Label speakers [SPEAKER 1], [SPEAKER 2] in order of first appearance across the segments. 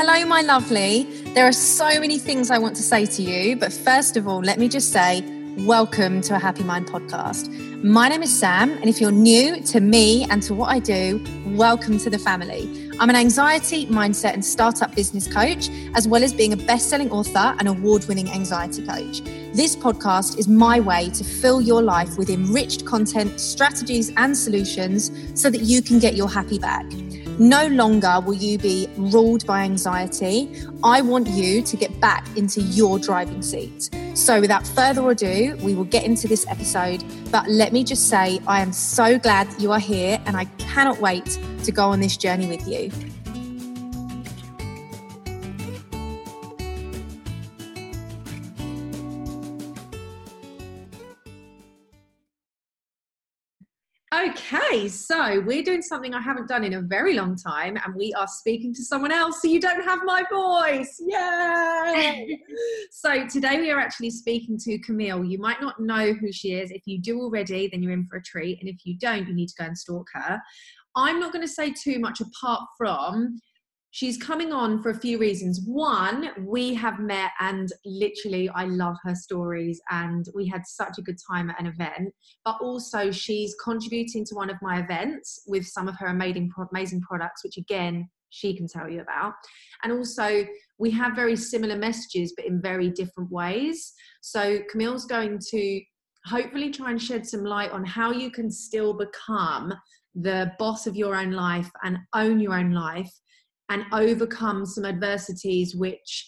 [SPEAKER 1] Hello, my lovely. There are so many things I want to say to you, but first of all, let me just say, welcome to a Happy Mind podcast. My name is Sam, and if you're new to me and to what I do, welcome to the family. I'm an anxiety, mindset, and startup business coach, as well as being a best selling author and award winning anxiety coach. This podcast is my way to fill your life with enriched content, strategies, and solutions so that you can get your happy back. No longer will you be ruled by anxiety. I want you to get back into your driving seat. So, without further ado, we will get into this episode. But let me just say, I am so glad that you are here and I cannot wait to go on this journey with you. Okay, so we're doing something I haven't done in a very long time, and we are speaking to someone else, so you don't have my voice. Yay! so today we are actually speaking to Camille. You might not know who she is. If you do already, then you're in for a treat, and if you don't, you need to go and stalk her. I'm not going to say too much apart from She's coming on for a few reasons. One, we have met and literally I love her stories and we had such a good time at an event. But also, she's contributing to one of my events with some of her amazing, amazing products, which again, she can tell you about. And also, we have very similar messages, but in very different ways. So, Camille's going to hopefully try and shed some light on how you can still become the boss of your own life and own your own life and overcome some adversities which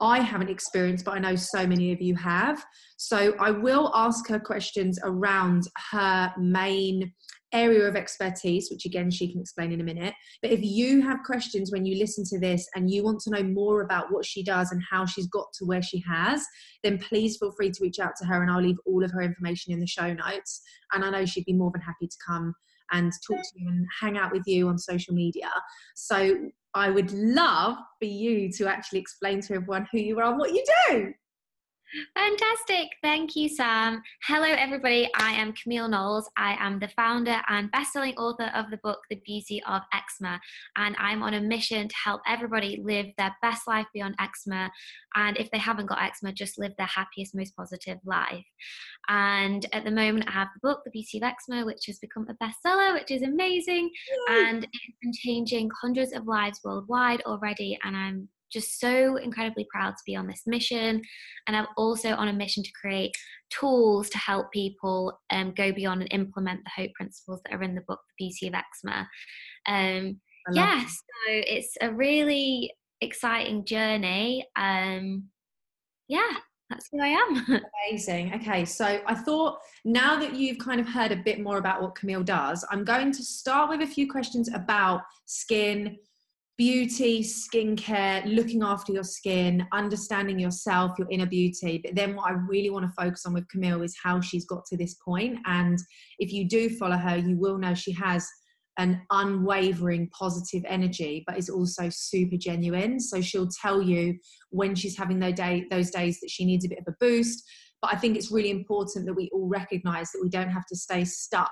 [SPEAKER 1] I haven't experienced, but I know so many of you have. So I will ask her questions around her main area of expertise, which again she can explain in a minute. But if you have questions when you listen to this and you want to know more about what she does and how she's got to where she has, then please feel free to reach out to her and I'll leave all of her information in the show notes. And I know she'd be more than happy to come and talk to you and hang out with you on social media. So I would love for you to actually explain to everyone who you are and what you do.
[SPEAKER 2] Fantastic. Thank you, Sam. Hello, everybody. I am Camille Knowles. I am the founder and best-selling author of the book The Beauty of Eczema, and I'm on a mission to help everybody live their best life beyond eczema. And if they haven't got eczema, just live their happiest, most positive life. And at the moment, I have the book The Beauty of Eczema, which has become a bestseller, which is amazing, Yay. and it's been changing hundreds of lives worldwide already. And I'm just so incredibly proud to be on this mission. And I'm also on a mission to create tools to help people um, go beyond and implement the hope principles that are in the book, The Beauty of Eczema. Um, yes, so it's a really exciting journey. Um, yeah, that's who I am.
[SPEAKER 1] Amazing. Okay, so I thought now that you've kind of heard a bit more about what Camille does, I'm going to start with a few questions about skin, beauty, skincare, looking after your skin, understanding yourself, your inner beauty. But then what I really want to focus on with Camille is how she's got to this point. And if you do follow her, you will know she has an unwavering positive energy, but is also super genuine. So she'll tell you when she's having those, day, those days that she needs a bit of a boost. But I think it's really important that we all recognize that we don't have to stay stuck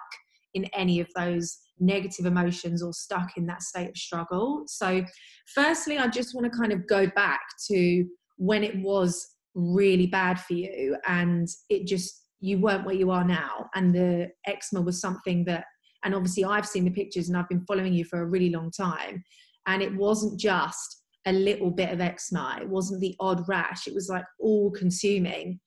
[SPEAKER 1] in any of those negative emotions or stuck in that state of struggle. So, firstly, I just want to kind of go back to when it was really bad for you and it just you weren't where you are now. And the eczema was something that and obviously I've seen the pictures and I've been following you for a really long time. And it wasn't just a little bit of eczema. It wasn't the odd rash. It was like all consuming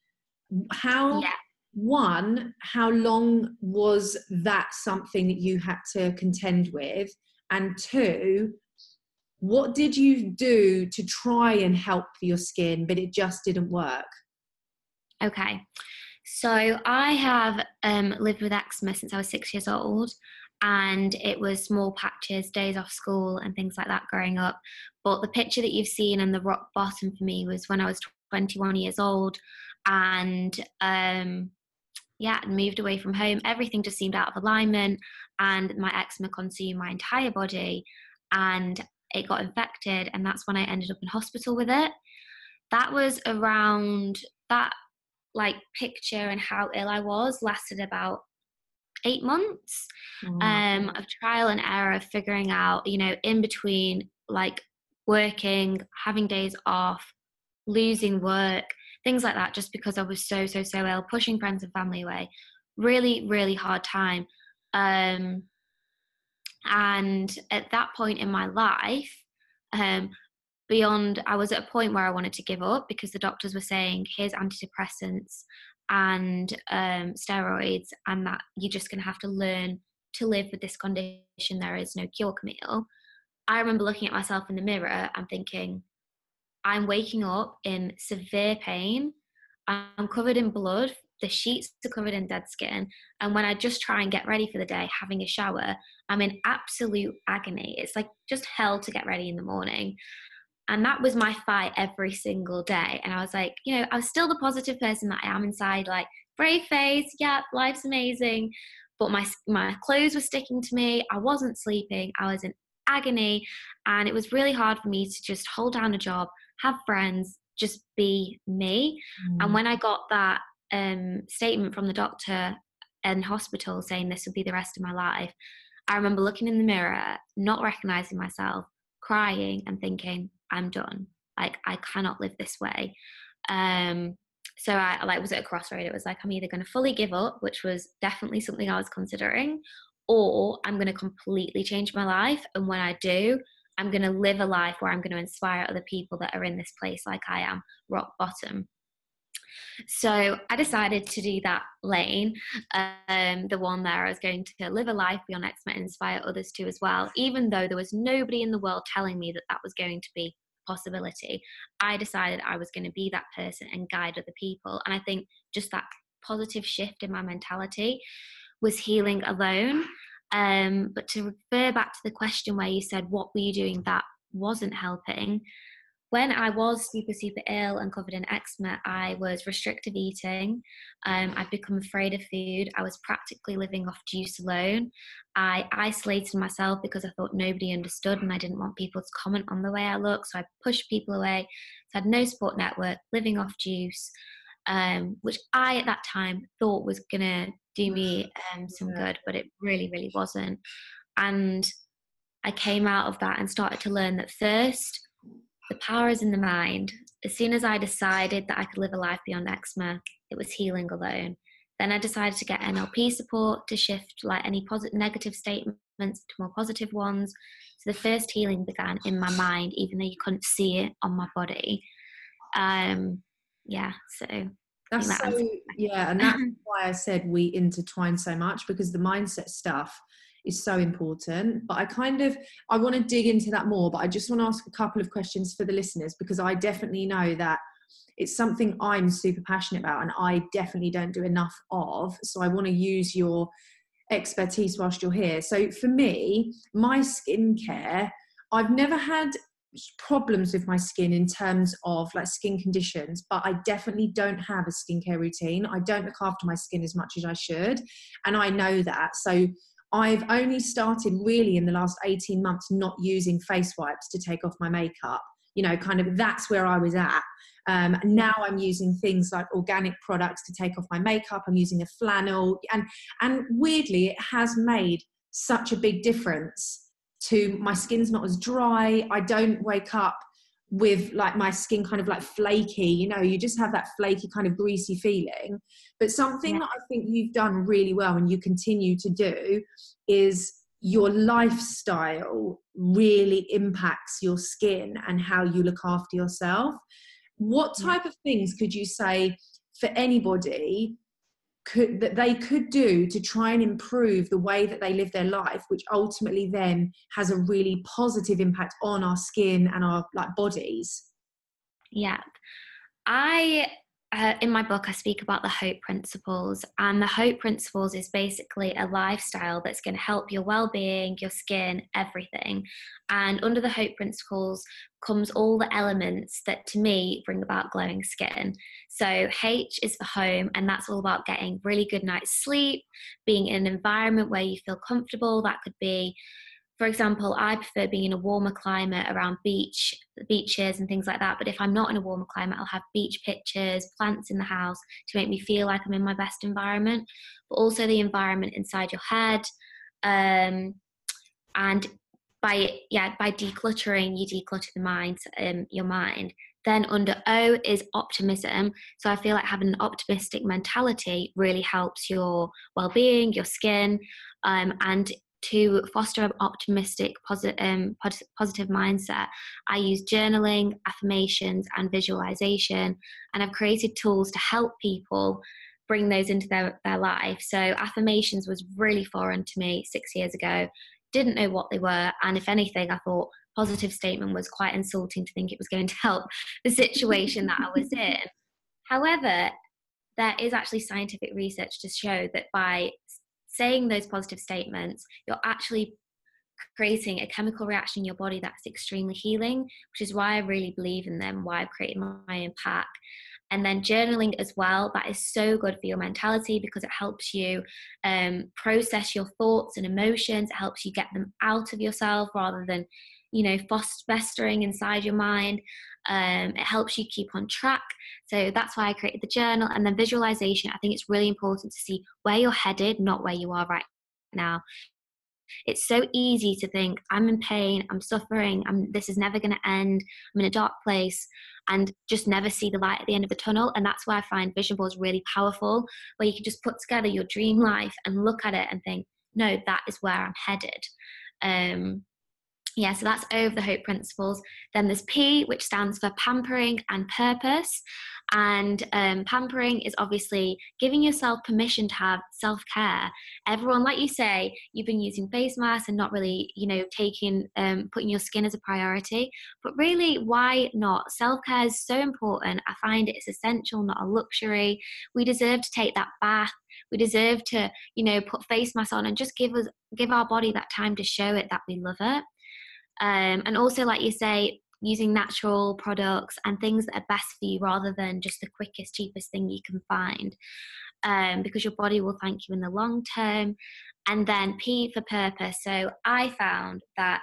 [SPEAKER 1] how yeah one, how long was that something that you had to contend with? And two, what did you do to try and help your skin, but it just didn't work?
[SPEAKER 2] Okay. So I have um, lived with eczema since I was six years old, and it was small patches, days off school, and things like that growing up. But the picture that you've seen and the rock bottom for me was when I was 21 years old, and um, yeah, and moved away from home. Everything just seemed out of alignment, and my eczema consumed my entire body, and it got infected, and that's when I ended up in hospital with it. That was around that like picture and how ill I was lasted about eight months mm. um, of trial and error, of figuring out, you know, in between like working, having days off, losing work, things like that, just because I was so, so, so ill, pushing friends and family away. Really, really hard time. Um, and at that point in my life, um, beyond, I was at a point where I wanted to give up because the doctors were saying, here's antidepressants and um, steroids, and that you're just going to have to learn to live with this condition. There is no cure, Camille. I remember looking at myself in the mirror and thinking, I'm waking up in severe pain. I'm covered in blood. The sheets are covered in dead skin. And when I just try and get ready for the day, having a shower, I'm in absolute agony. It's like just hell to get ready in the morning. And that was my fight every single day. And I was like, you know, I was still the positive person that I am inside, like, brave face, yeah, life's amazing. But my, my clothes were sticking to me. I wasn't sleeping. I was in agony. And it was really hard for me to just hold down a job, have friends, just be me. Mm. And when I got that um, statement from the doctor in hospital saying this would be the rest of my life, I remember looking in the mirror, not recognizing myself, crying, and thinking, I'm done. Like, I cannot live this way. Um, so I like was at a crossroad. It was like I'm either going to fully give up, which was definitely something I was considering, or I'm going to completely change my life. And when I do, I'm going to live a life where I'm going to inspire other people that are in this place like I am, rock bottom. So I decided to do that lane, um, the one there I was going to live a life beyond eczema and inspire others to as well, even though there was nobody in the world telling me that that was going to be a possibility. I decided I was going to be that person and guide other people. And I think just that positive shift in my mentality was healing alone. Um, but to refer back to the question where you said, What were you doing that wasn't helping? when I was super, super ill and covered in eczema, I was restrictive eating. Um, I'd become afraid of food. I was practically living off juice alone. I isolated myself because I thought nobody understood and I didn't want people to comment on the way I look. So I pushed people away. So I had no support network, living off juice, um, which I at that time thought was going to do me um, some good, but it really, really wasn't. And I came out of that and started to learn that first, the power is in the mind. As soon as I decided that I could live a life beyond eczema, it was healing alone. Then I decided to get NLP support to shift like any positive negative statements to more positive ones. So the first healing began in my mind, even though you couldn't see it on my body. Um, yeah, so
[SPEAKER 1] that's that so yeah, and that's why I said we intertwine so much because the mindset stuff is so important but i kind of i want to dig into that more but i just want to ask a couple of questions for the listeners because i definitely know that it's something i'm super passionate about and i definitely don't do enough of so i want to use your expertise whilst you're here. So for me my skincare i've never had problems with my skin in terms of like skin conditions, but I definitely don't have a skincare routine. I don't look after my skin as much as I should, and I know that. So I've only started really in the last 18 months not using face wipes to take off my makeup. You know, kind of that's where I was at. Um, now I'm using things like organic products to take off my makeup. I'm using a flannel, and and weirdly, it has made such a big difference to my skin's not as dry. I don't wake up with like my skin kind of like flaky you know you just have that flaky kind of greasy feeling but something yeah. that i think you've done really well and you continue to do is your lifestyle really impacts your skin and how you look after yourself what type of things could you say for anybody could that they could do to try and improve the way that they live their life which ultimately then has a really positive impact on our skin and our like bodies.
[SPEAKER 2] Yeah. I uh, in my book, I speak about the Hope Principles, and the Hope Principles is basically a lifestyle that's going to help your well being, your skin, everything. And under the Hope Principles comes all the elements that to me bring about glowing skin. So, H is for home, and that's all about getting really good night's sleep, being in an environment where you feel comfortable. That could be for example, I prefer being in a warmer climate around beach, beaches and things like that. But if I'm not in a warmer climate, I'll have beach pictures, plants in the house to make me feel like I'm in my best environment. But also the environment inside your head, um, and by yeah by decluttering you declutter the mind um, your mind then under o is optimism so i feel like having an optimistic mentality really helps your well-being your skin um, and to foster an optimistic positive, um, positive mindset i use journaling affirmations and visualization and i've created tools to help people bring those into their, their life so affirmations was really foreign to me six years ago didn't know what they were. And if anything, I thought positive statement was quite insulting to think it was going to help the situation that I was in. However, there is actually scientific research to show that by saying those positive statements, you're actually creating a chemical reaction in your body that's extremely healing, which is why I really believe in them, why I've created my, own pack. and then journaling as well that is so good for your mentality because it helps you um, process your thoughts and emotions it helps you get them out of yourself rather than you know festering inside your mind. Um, it helps you keep on track. So that's why i created the journal and then visualization. I think it's really important to see where you're headed not where you are right now. It's so easy to think i'm in pain i'm suffering I'm, this is never going to end i'm in a dark place and just never see the light at the end of the tunnel. And that's why i find vision boards really powerful where you can just put together your dream life and look at it and think no that is where i'm headed. Um, yeah, so that's over the hope principles. Then there's P, which stands for pampering and purpose. And um, pampering is obviously giving yourself permission to have self care. Everyone, like you say, you've been using face masks and not really, you know, taking, um, putting your skin as a priority. But really, why not? Self care is so important. I find it's essential, not a luxury. We deserve to take that bath. We deserve to, you know, put face masks on and just give us, give our body that time to show it that we love it. Um, and also, like you say, using natural products and things that are best for you rather than just the quickest, cheapest thing you can find. Um, because your body will thank you in the long term. And then P for purpose. So I found that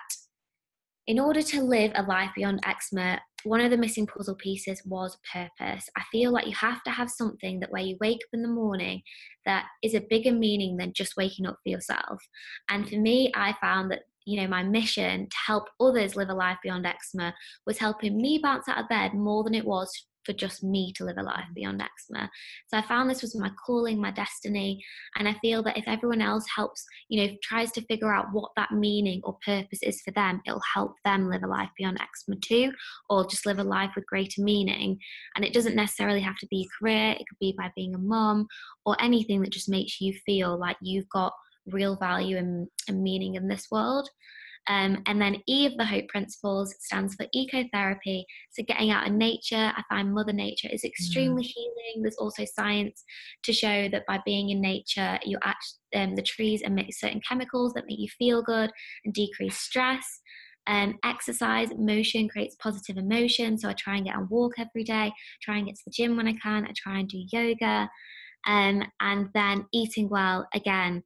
[SPEAKER 2] in order to live a life beyond eczema, one of the missing puzzle pieces was purpose. I feel like you have to have something that where you wake up in the morning that is a bigger meaning than just waking up for yourself. And for me, I found that you know, my mission to help others live a life beyond eczema was helping me bounce out of bed more than it was for just me to live a life beyond eczema. So I found this was my calling, my destiny. And I feel that if everyone else helps, you know, tries to figure out what that meaning or purpose is for them, it'll help them live a life beyond eczema too, or just live a life with greater meaning. And it doesn't necessarily have to be a career, it could be by being a mom or anything that just makes you feel like you've got real value and, and meaning in this world. Um, and then E of the Hope Principles stands for ecotherapy. So, getting out in nature, I find Mother Nature is extremely mm. healing. There's also science to show that by being in nature, you act, um, the trees emit certain chemicals that make you feel good and decrease stress. Um, exercise, motion creates positive emotion. So, I try and get a walk every day, try and get to the gym when I can, I try and do yoga. Um, and then eating well, again,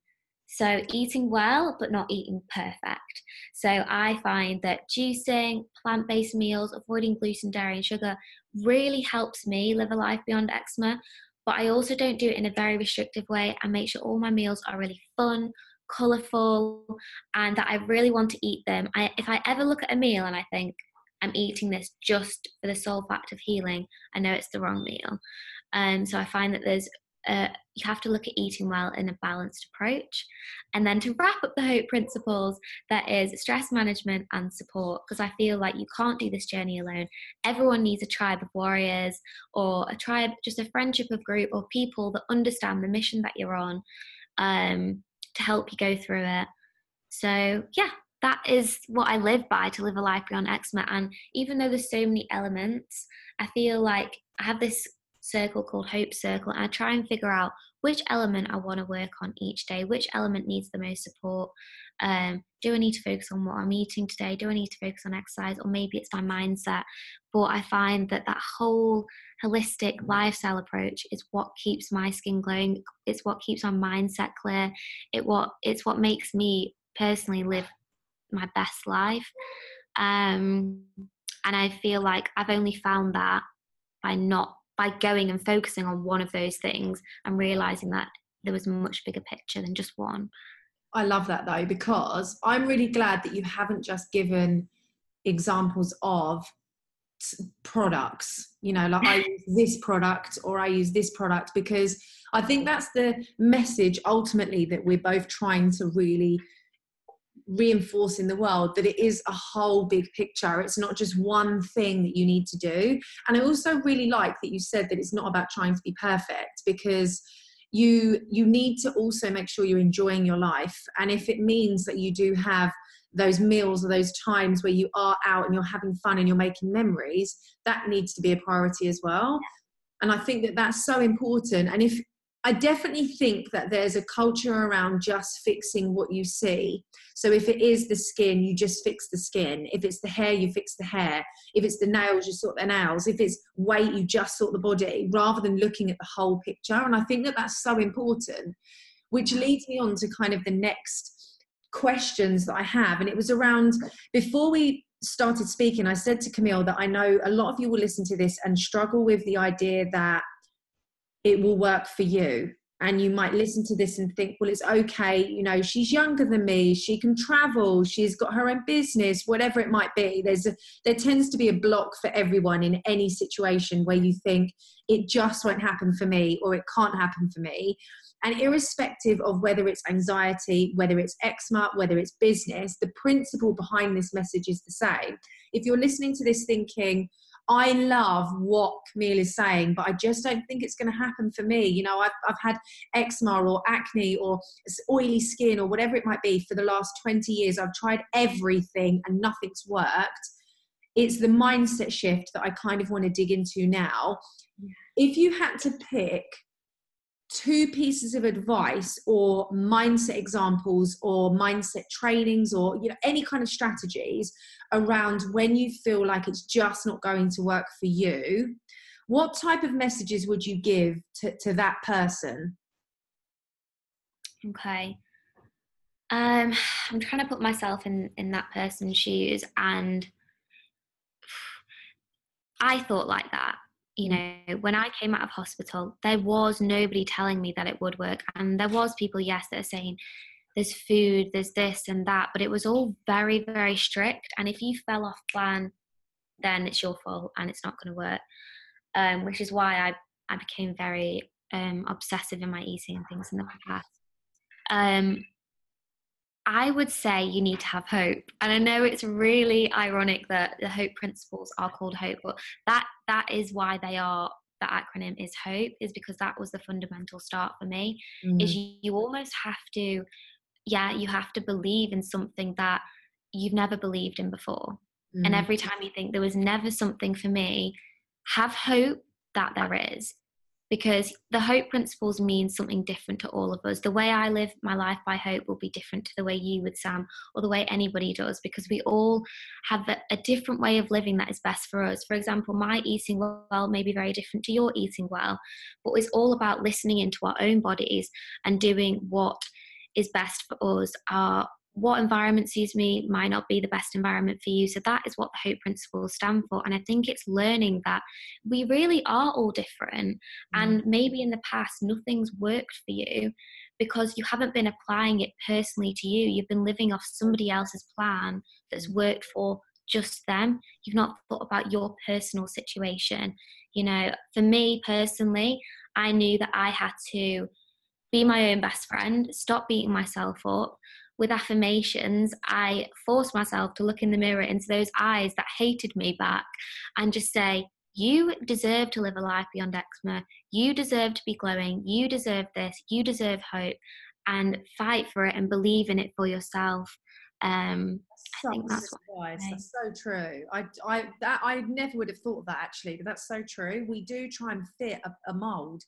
[SPEAKER 2] so, eating well, but not eating perfect. So, I find that juicing, plant based meals, avoiding gluten, dairy, and sugar really helps me live a life beyond eczema. But I also don't do it in a very restrictive way. I make sure all my meals are really fun, colourful, and that I really want to eat them. I, if I ever look at a meal and I think, I'm eating this just for the sole fact of healing, I know it's the wrong meal. Um, so I find that there's uh, you have to look at eating well in a balanced approach. And then to wrap up the hope principles, that is stress management and support, because I feel like you can't do this journey alone. Everyone needs a tribe of warriors or a tribe, just a friendship of group or people that understand the mission that you're on um, to help you go through it. So, yeah, that is what I live by to live a life beyond eczema. And even though there's so many elements, I feel like I have this circle called Hope Circle, and I try and figure out which element I want to work on each day, which element needs the most support. Um, do I need to focus on what I'm eating today? Do I need to focus on exercise? Or maybe it's my mindset. But I find that that whole holistic lifestyle approach is what keeps my skin glowing. It's what keeps my mindset clear. It what it's what makes me personally live my best life. Um, and I feel like I've only found that by not by going and focusing on one of those things and realizing that there was a much bigger picture than just one.
[SPEAKER 1] I love that though, because I'm really glad that you haven't just given examples of products you know like i use this product or i use this product because i think that's the message ultimately that we're both trying to really reinforce in the world that it is a whole big picture. It's not just one thing that you need to do. And i also really like that you said that it's not about trying to be perfect because you you need to also make sure you're enjoying your life. And if it means that you do have those meals or those times where you are out and you're having fun and you're making memories that needs to be a priority as well. And i think that that's so important. And if i definitely think that there's a culture around just fixing what you see. So if it is the skin you just fix the skin. If it's the hair you fix the hair. If it's the nails you sort the nails. If it's weight you just sort the body rather than looking at the whole picture. And i think that that's so important which leads me on to kind of the next questions that I have. And it was around before we started speaking, I said to Camille that I know a lot of you will listen to this and struggle with the idea that it will work for you. And you might listen to this and think, well, it's okay. You know, she's younger than me. She can travel. She's got her own business, whatever it might be. There's a, there tends to be a block for everyone in any situation where you think it just won't happen for me or it can't happen for me. And irrespective of whether it's anxiety, whether it's eczema, whether it's business, the principle behind this message is the same. If you're listening to this thinking, I love what Camille is saying, but I just don't think it's going to happen for me. You know, I've, I've had eczema or acne or oily skin or whatever it might be for the last 20 years. I've tried everything and nothing's worked. It's the mindset shift that I kind of want to dig into now. If you had to pick two pieces of advice or mindset examples or mindset trainings or you know any kind of strategies around when you feel like it's just not going to work for you what type of messages would you give to, to that person?
[SPEAKER 2] Okay. Um i'm trying to put myself in in that person's shoes and i thought like that you know when i came out of hospital there was nobody telling me that it would work. And there was people yes that are saying there's food there's this and that but it was all very very strict. And if you fell off plan then it's your fault and it's not going to work. Um, which is why i i became very um, obsessive in my eating and things in the past. Um, I would say you need to have hope. And I know it's really ironic that the hope principles are called hope, but that that is why they are the acronym is hope is because that was the fundamental start for me mm-hmm. is you, you almost have to yeah you have to believe in something that you've never believed in before mm-hmm. and every time you think there was never something for me have hope that there is because the hope principles mean something different to all of us. The way I live my life by hope will be different to the way you would, Sam, or the way anybody does, because we all have a, different way of living that is best for us. For example, my eating well may be very different to your eating well, but it's all about listening into our own bodies and doing what is best for us. Our what environment suits me might not be the best environment for you. So that is what the hope principles stand for. And I think it's learning that we really are all different. Mm. And maybe in the past, nothing's worked for you because you haven't been applying it personally to you. You've been living off somebody else's plan that's mm. worked for just them. You've not thought about your personal situation. You know, for me personally, I knew that I had to be my own best friend, stop beating myself up, with affirmations, I forced myself to look in the mirror into those eyes that hated me back and just say, You deserve to live a life beyond eczema. You deserve to be glowing. You deserve this. You deserve hope. And fight for it and believe in it for yourself. Um, I think that's
[SPEAKER 1] what That's so true. I, I, that, I never would have thought of that actually, but that's so true. We do try and fit a, a mold.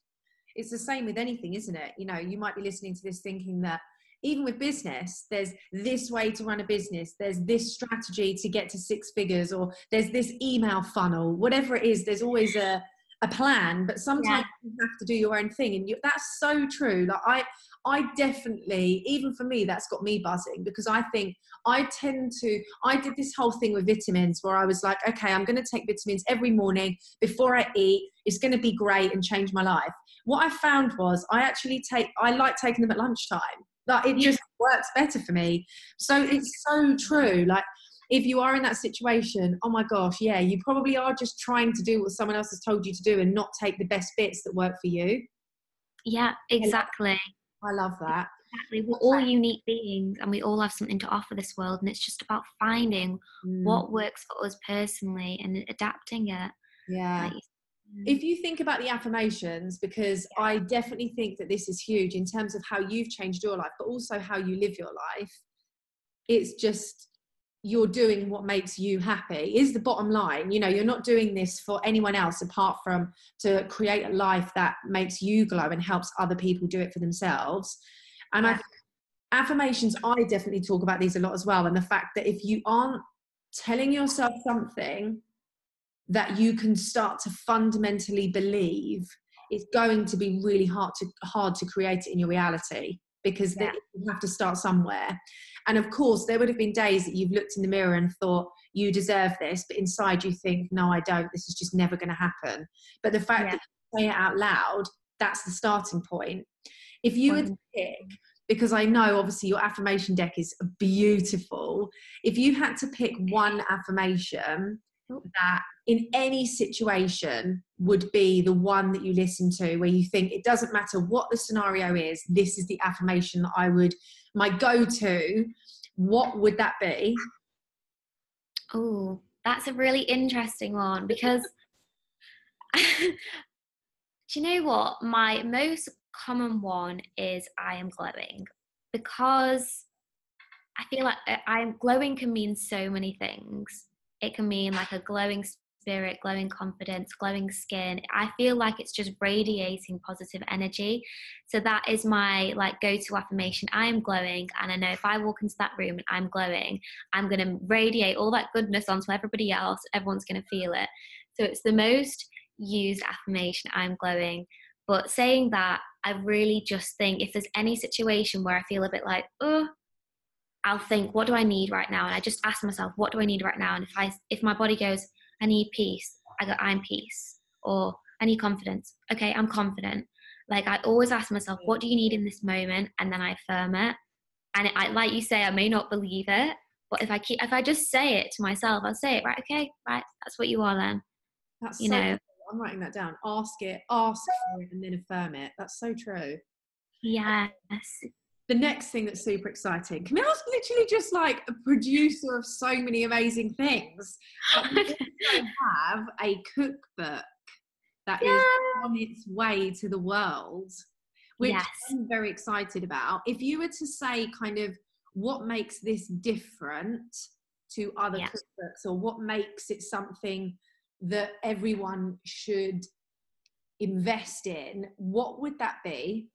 [SPEAKER 1] It's the same with anything, isn't it? You know, you might be listening to this thinking that even with business, there's this way to run a business, there's this strategy to get to six figures, or there's this email funnel, whatever it is, there's always a, a plan, but sometimes yeah. you have to do your own thing. And you, that's so true. Like I, I definitely, even for me, that's got me buzzing because I think I tend to, I did this whole thing with vitamins where I was like, okay, I'm going to take vitamins every morning before I eat. It's going to be great and change my life. What I found was I actually take, I like taking them at lunchtime Like it just works better for me. So it's so true. Like if you are in that situation, oh my gosh, yeah, you probably are just trying to do what someone else has told you to do and not take the best bits that work for you.
[SPEAKER 2] Yeah, exactly.
[SPEAKER 1] I love that.
[SPEAKER 2] Exactly. We're all unique beings and we all have something to offer this world. And it's just about finding mm. what works for us personally and adapting it.
[SPEAKER 1] Yeah. Like, if you think about the affirmations, because I definitely think that this is huge in terms of how you've changed your life, but also how you live your life, it's just you're doing what makes you happy is the bottom line you know you're not doing this for anyone else apart from to create a life that makes you glow and helps other people do it for themselves and yeah. i affirmations i definitely talk about these a lot as well and the fact that if you aren't telling yourself something that you can start to fundamentally believe it's going to be really hard to hard to create it in your reality because yeah. you have to start somewhere and of course, there would have been days that you've looked in the mirror and thought, you deserve this, but inside you think, no, I don't. This is just never going to happen. But the fact yeah. that you say it out loud, that's the starting point. If you would pick, because I know obviously your affirmation deck is beautiful, if you had to pick one affirmation that in any situation would be the one that you listen to where you think it doesn't matter what the scenario is this is the affirmation that i would my go-to what would that be?
[SPEAKER 2] Oh that's a really interesting one because do you know what? My most common one is i am glowing because i feel like uh, i'm glowing can mean so many things. It can mean like a glowing spirit, glowing confidence, glowing skin. I feel like it's just radiating positive energy. So that is my like go-to affirmation. I am glowing and I know if I walk into that room and I'm glowing, I'm going to radiate all that goodness onto everybody else. Everyone's going to feel it. So it's the most used affirmation I'm glowing. But saying that, I really just think if there's any situation where I feel a bit like, oh, I'll think, what do I need right now? And I just ask myself, what do I need right now? And if I if my body goes, I need peace. I go, I'm peace. Or I need confidence. Okay, I'm confident. Like I always ask myself, what do you need in this moment? And then I affirm it. And I, like you say, I may not believe it, but if I keep, if I just say it to myself, I'll say it right. Okay, right. That's what you are then.
[SPEAKER 1] That's you so know. Cool. I'm writing that down. Ask it, ask for it, and then affirm it. That's so true.
[SPEAKER 2] Yes
[SPEAKER 1] the next thing that's super exciting, Camille's literally just like a producer of so many amazing things. we have a cookbook that yeah. is on its way to the world, which yes. I'm very excited about. If you were to say kind of what makes this different to other yes. cookbooks or what makes it something that everyone should invest in, what would that be?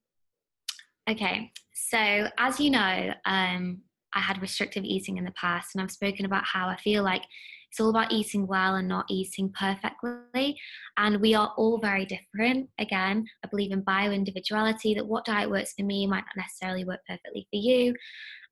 [SPEAKER 2] Okay, so as you know, um, I had restrictive eating in the past, and I've spoken about how I feel like it's all about eating well and not eating perfectly. And we are all very different. Again, I believe in bio individuality, that what diet works for me might not necessarily work perfectly for you.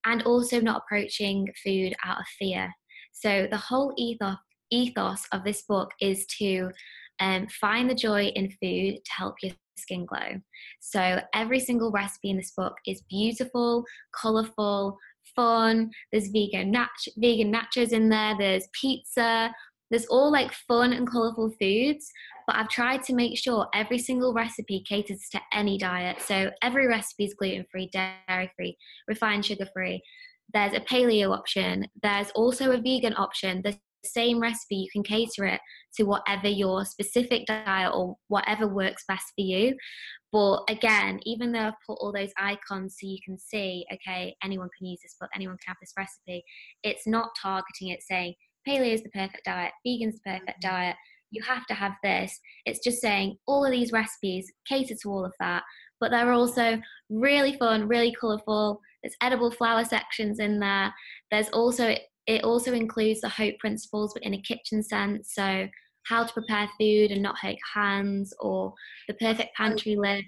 [SPEAKER 2] And also not approaching food out of fear. So the whole ethos ethos of this book is to um, find the joy in food to help your skin glow. So every single recipe in this book is beautiful, colorful, fun. There's vegan nat- vegan nachos in there. There's pizza. There's all like fun and colorful foods. But I've tried to make sure every single recipe caters to any diet. So every recipe is gluten free, dairy free, refined sugar free. There's a paleo option. There's also a vegan option. There's same recipe, you can cater it to whatever your specific diet or whatever works best for you. But again, even though I've put all those icons so you can see, okay, anyone can use this book, anyone can have this recipe, it's not targeting it saying paleo is the perfect diet, vegan's the perfect mm-hmm. diet, you have to have this. It's just saying all of these recipes cater to all of that, but they're also really fun, really colourful. There's edible flower sections in there. There's also it also includes the hope principles, but in a kitchen sense. So, how to prepare food and not hurt hands, or the perfect pantry list.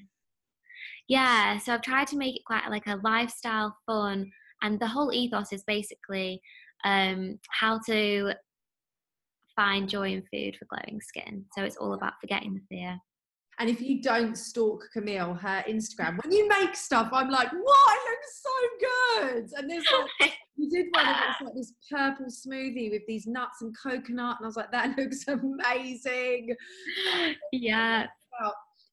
[SPEAKER 2] Yeah, so I've tried to make it quite like a lifestyle fun, and the whole ethos is basically um, how to find joy in food for glowing skin. So it's all about forgetting the fear.
[SPEAKER 1] And if you don't stalk Camille, her Instagram, when you make stuff, I'm like, what? It looks so good. And there's like, you did one of was like this purple smoothie with these nuts and coconut. And I was like, that looks amazing.
[SPEAKER 2] Yeah.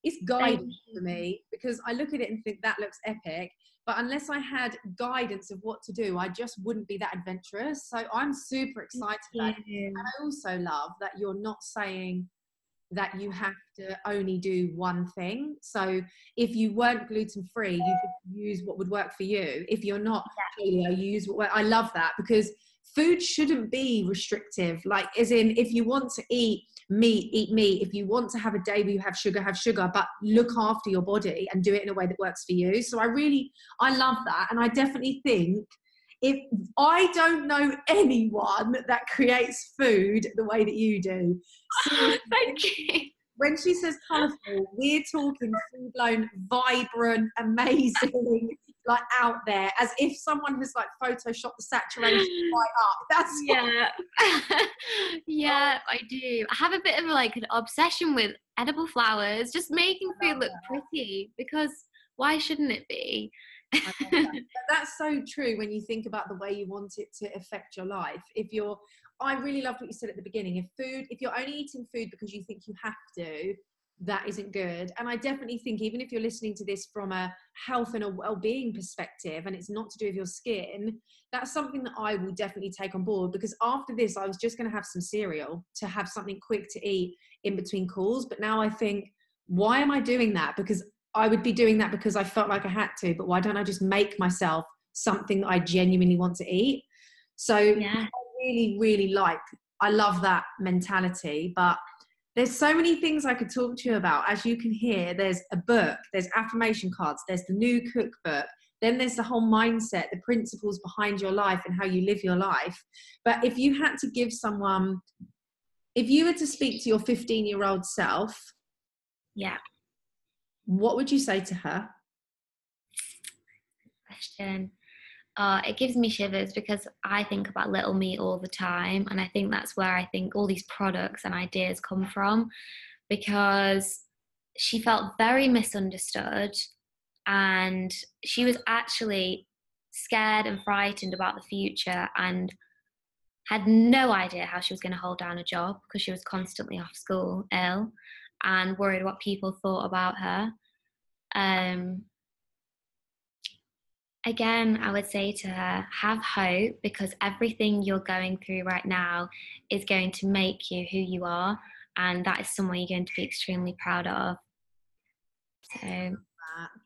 [SPEAKER 1] It's guidance for me because I look at it and think that looks epic. But unless I had guidance of what to do, I just wouldn't be that adventurous. So I'm super excited. And I also love that you're not saying that you have to only do one thing. So if you weren't gluten free, you could use what would work for you. If you're not paleo, you use what I love that because food shouldn't be restrictive. Like as in if you want to eat meat, eat meat. If you want to have a day where you have sugar, have sugar, but look after your body and do it in a way that works for you. So I really I love that. And I definitely think if I don't know anyone that creates food the way that you do.
[SPEAKER 2] Thank you.
[SPEAKER 1] When she says colourful, we're talking full blown, vibrant, amazing, like out there, as if someone has like photoshopped the saturation right up. That's
[SPEAKER 2] yeah, yeah, oh. I do. I have a bit of like an obsession with edible flowers, just making food look pretty because why shouldn't it be?
[SPEAKER 1] That. that's so true when you think about the way you want it to affect your life. If you're, I really loved what you said at the beginning. If food, if you're only eating food because you think you have to, that isn't good. And I definitely think even if you're listening to this from a health and a well-being perspective, and it's not to do with your skin, that's something that I will definitely take on board. Because after this, I was just going to have some cereal to have something quick to eat in between calls. But now I think, why am I doing that? Because I would be doing that because I felt like I had to, but why don't I just make myself something that I genuinely want to eat? So yeah. I really, really like, I love that mentality, but there's so many things I could talk to you about. As you can hear, there's a book, there's affirmation cards, there's the new cookbook, then there's the whole mindset, the principles behind your life and how you live your life. But if you had to give someone, if you were to speak to your 15 year old self,
[SPEAKER 2] yeah,
[SPEAKER 1] what would you say to her?
[SPEAKER 2] Good question. Uh, it gives me shivers because I think about little me all the time, and I think that's where I think all these products and ideas come from because she felt very misunderstood and she was actually scared and frightened about the future and had no idea how she was going to hold down a job because she was constantly off school ill and worried what people thought about her. Um, again, I would say to her, have hope because everything you're going through right now is going to make you who you are, and that is someone you're going to be extremely proud of. So,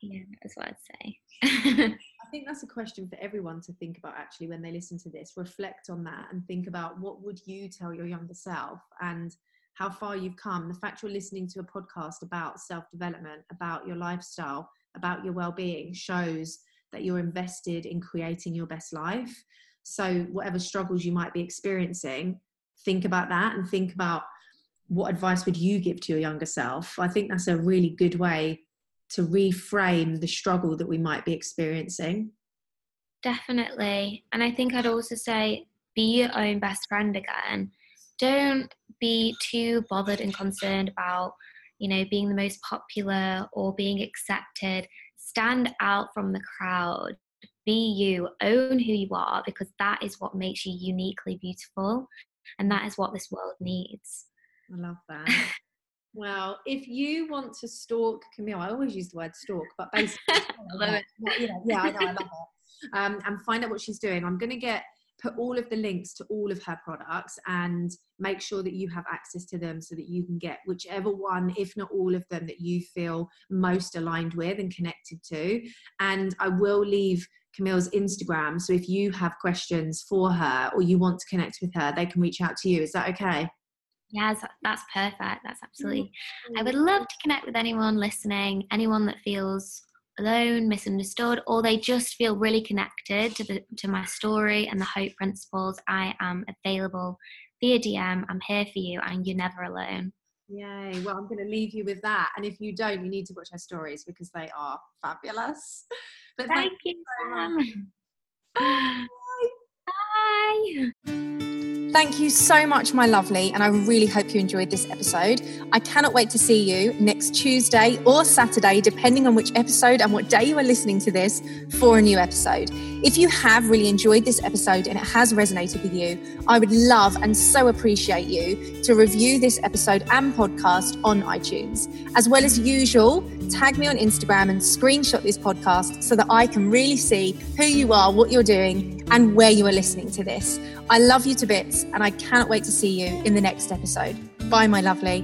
[SPEAKER 2] yeah, that's what I'd say.
[SPEAKER 1] I think that's a question for everyone to think about actually when they listen to this. Reflect on that and think about what would you tell your younger self and how far you've come, the fact you're listening to a podcast about self development, about your lifestyle, about your well being shows that you're invested in creating your best life. So, whatever struggles you might be experiencing, think about that and think about what advice would you give to your younger self. I think that's a really good way to reframe the struggle that we might be experiencing.
[SPEAKER 2] Definitely. And I think I'd also say be your own best friend again don't be too bothered and concerned about you know being the most popular or being accepted. Stand out from the crowd. Be you. Own who you are because that is what makes you uniquely beautiful and that is what this world needs.
[SPEAKER 1] I love that. Well if you want to stalk camille i always use the word stalk but basically
[SPEAKER 2] I love it.
[SPEAKER 1] Yeah i know i love it. Um, and find out what she's doing. I'm going to get put all of the links to all of her products and make sure that you have access to them so that you can get whichever one, if not all of them, that you feel most aligned with and connected to. And I will leave Camille's Instagram. So if you have questions for her or you want to connect with her, they can reach out to you. Is that okay?
[SPEAKER 2] Yes, that's perfect. That's absolutely. I mm-hmm. would love to connect with anyone listening, anyone that feels alone, misunderstood, or they just feel really connected to the to my story and the hope principles, I am available via DM. I'm here for you, and you're never alone.
[SPEAKER 1] Yay! Well, I'm going to leave you with that, and if you don't, you need to watch her stories because they are fabulous.
[SPEAKER 2] But thank, thank you so much. Bye. Bye.
[SPEAKER 1] Thank you so much, my lovely, and I really hope you enjoyed this episode. I cannot wait to see you next Tuesday or Saturday, depending on which episode and what day you are listening to this, for a new episode. If you have really enjoyed this episode and it has resonated with you, I would love and so appreciate you to review this episode and podcast on iTunes. As well as usual, tag me on Instagram and screenshot this podcast so that I can really see who you are, what you're doing, and where you are listening to this. I love you to bits, and I cannot wait to see you in the next episode. Bye, my lovely.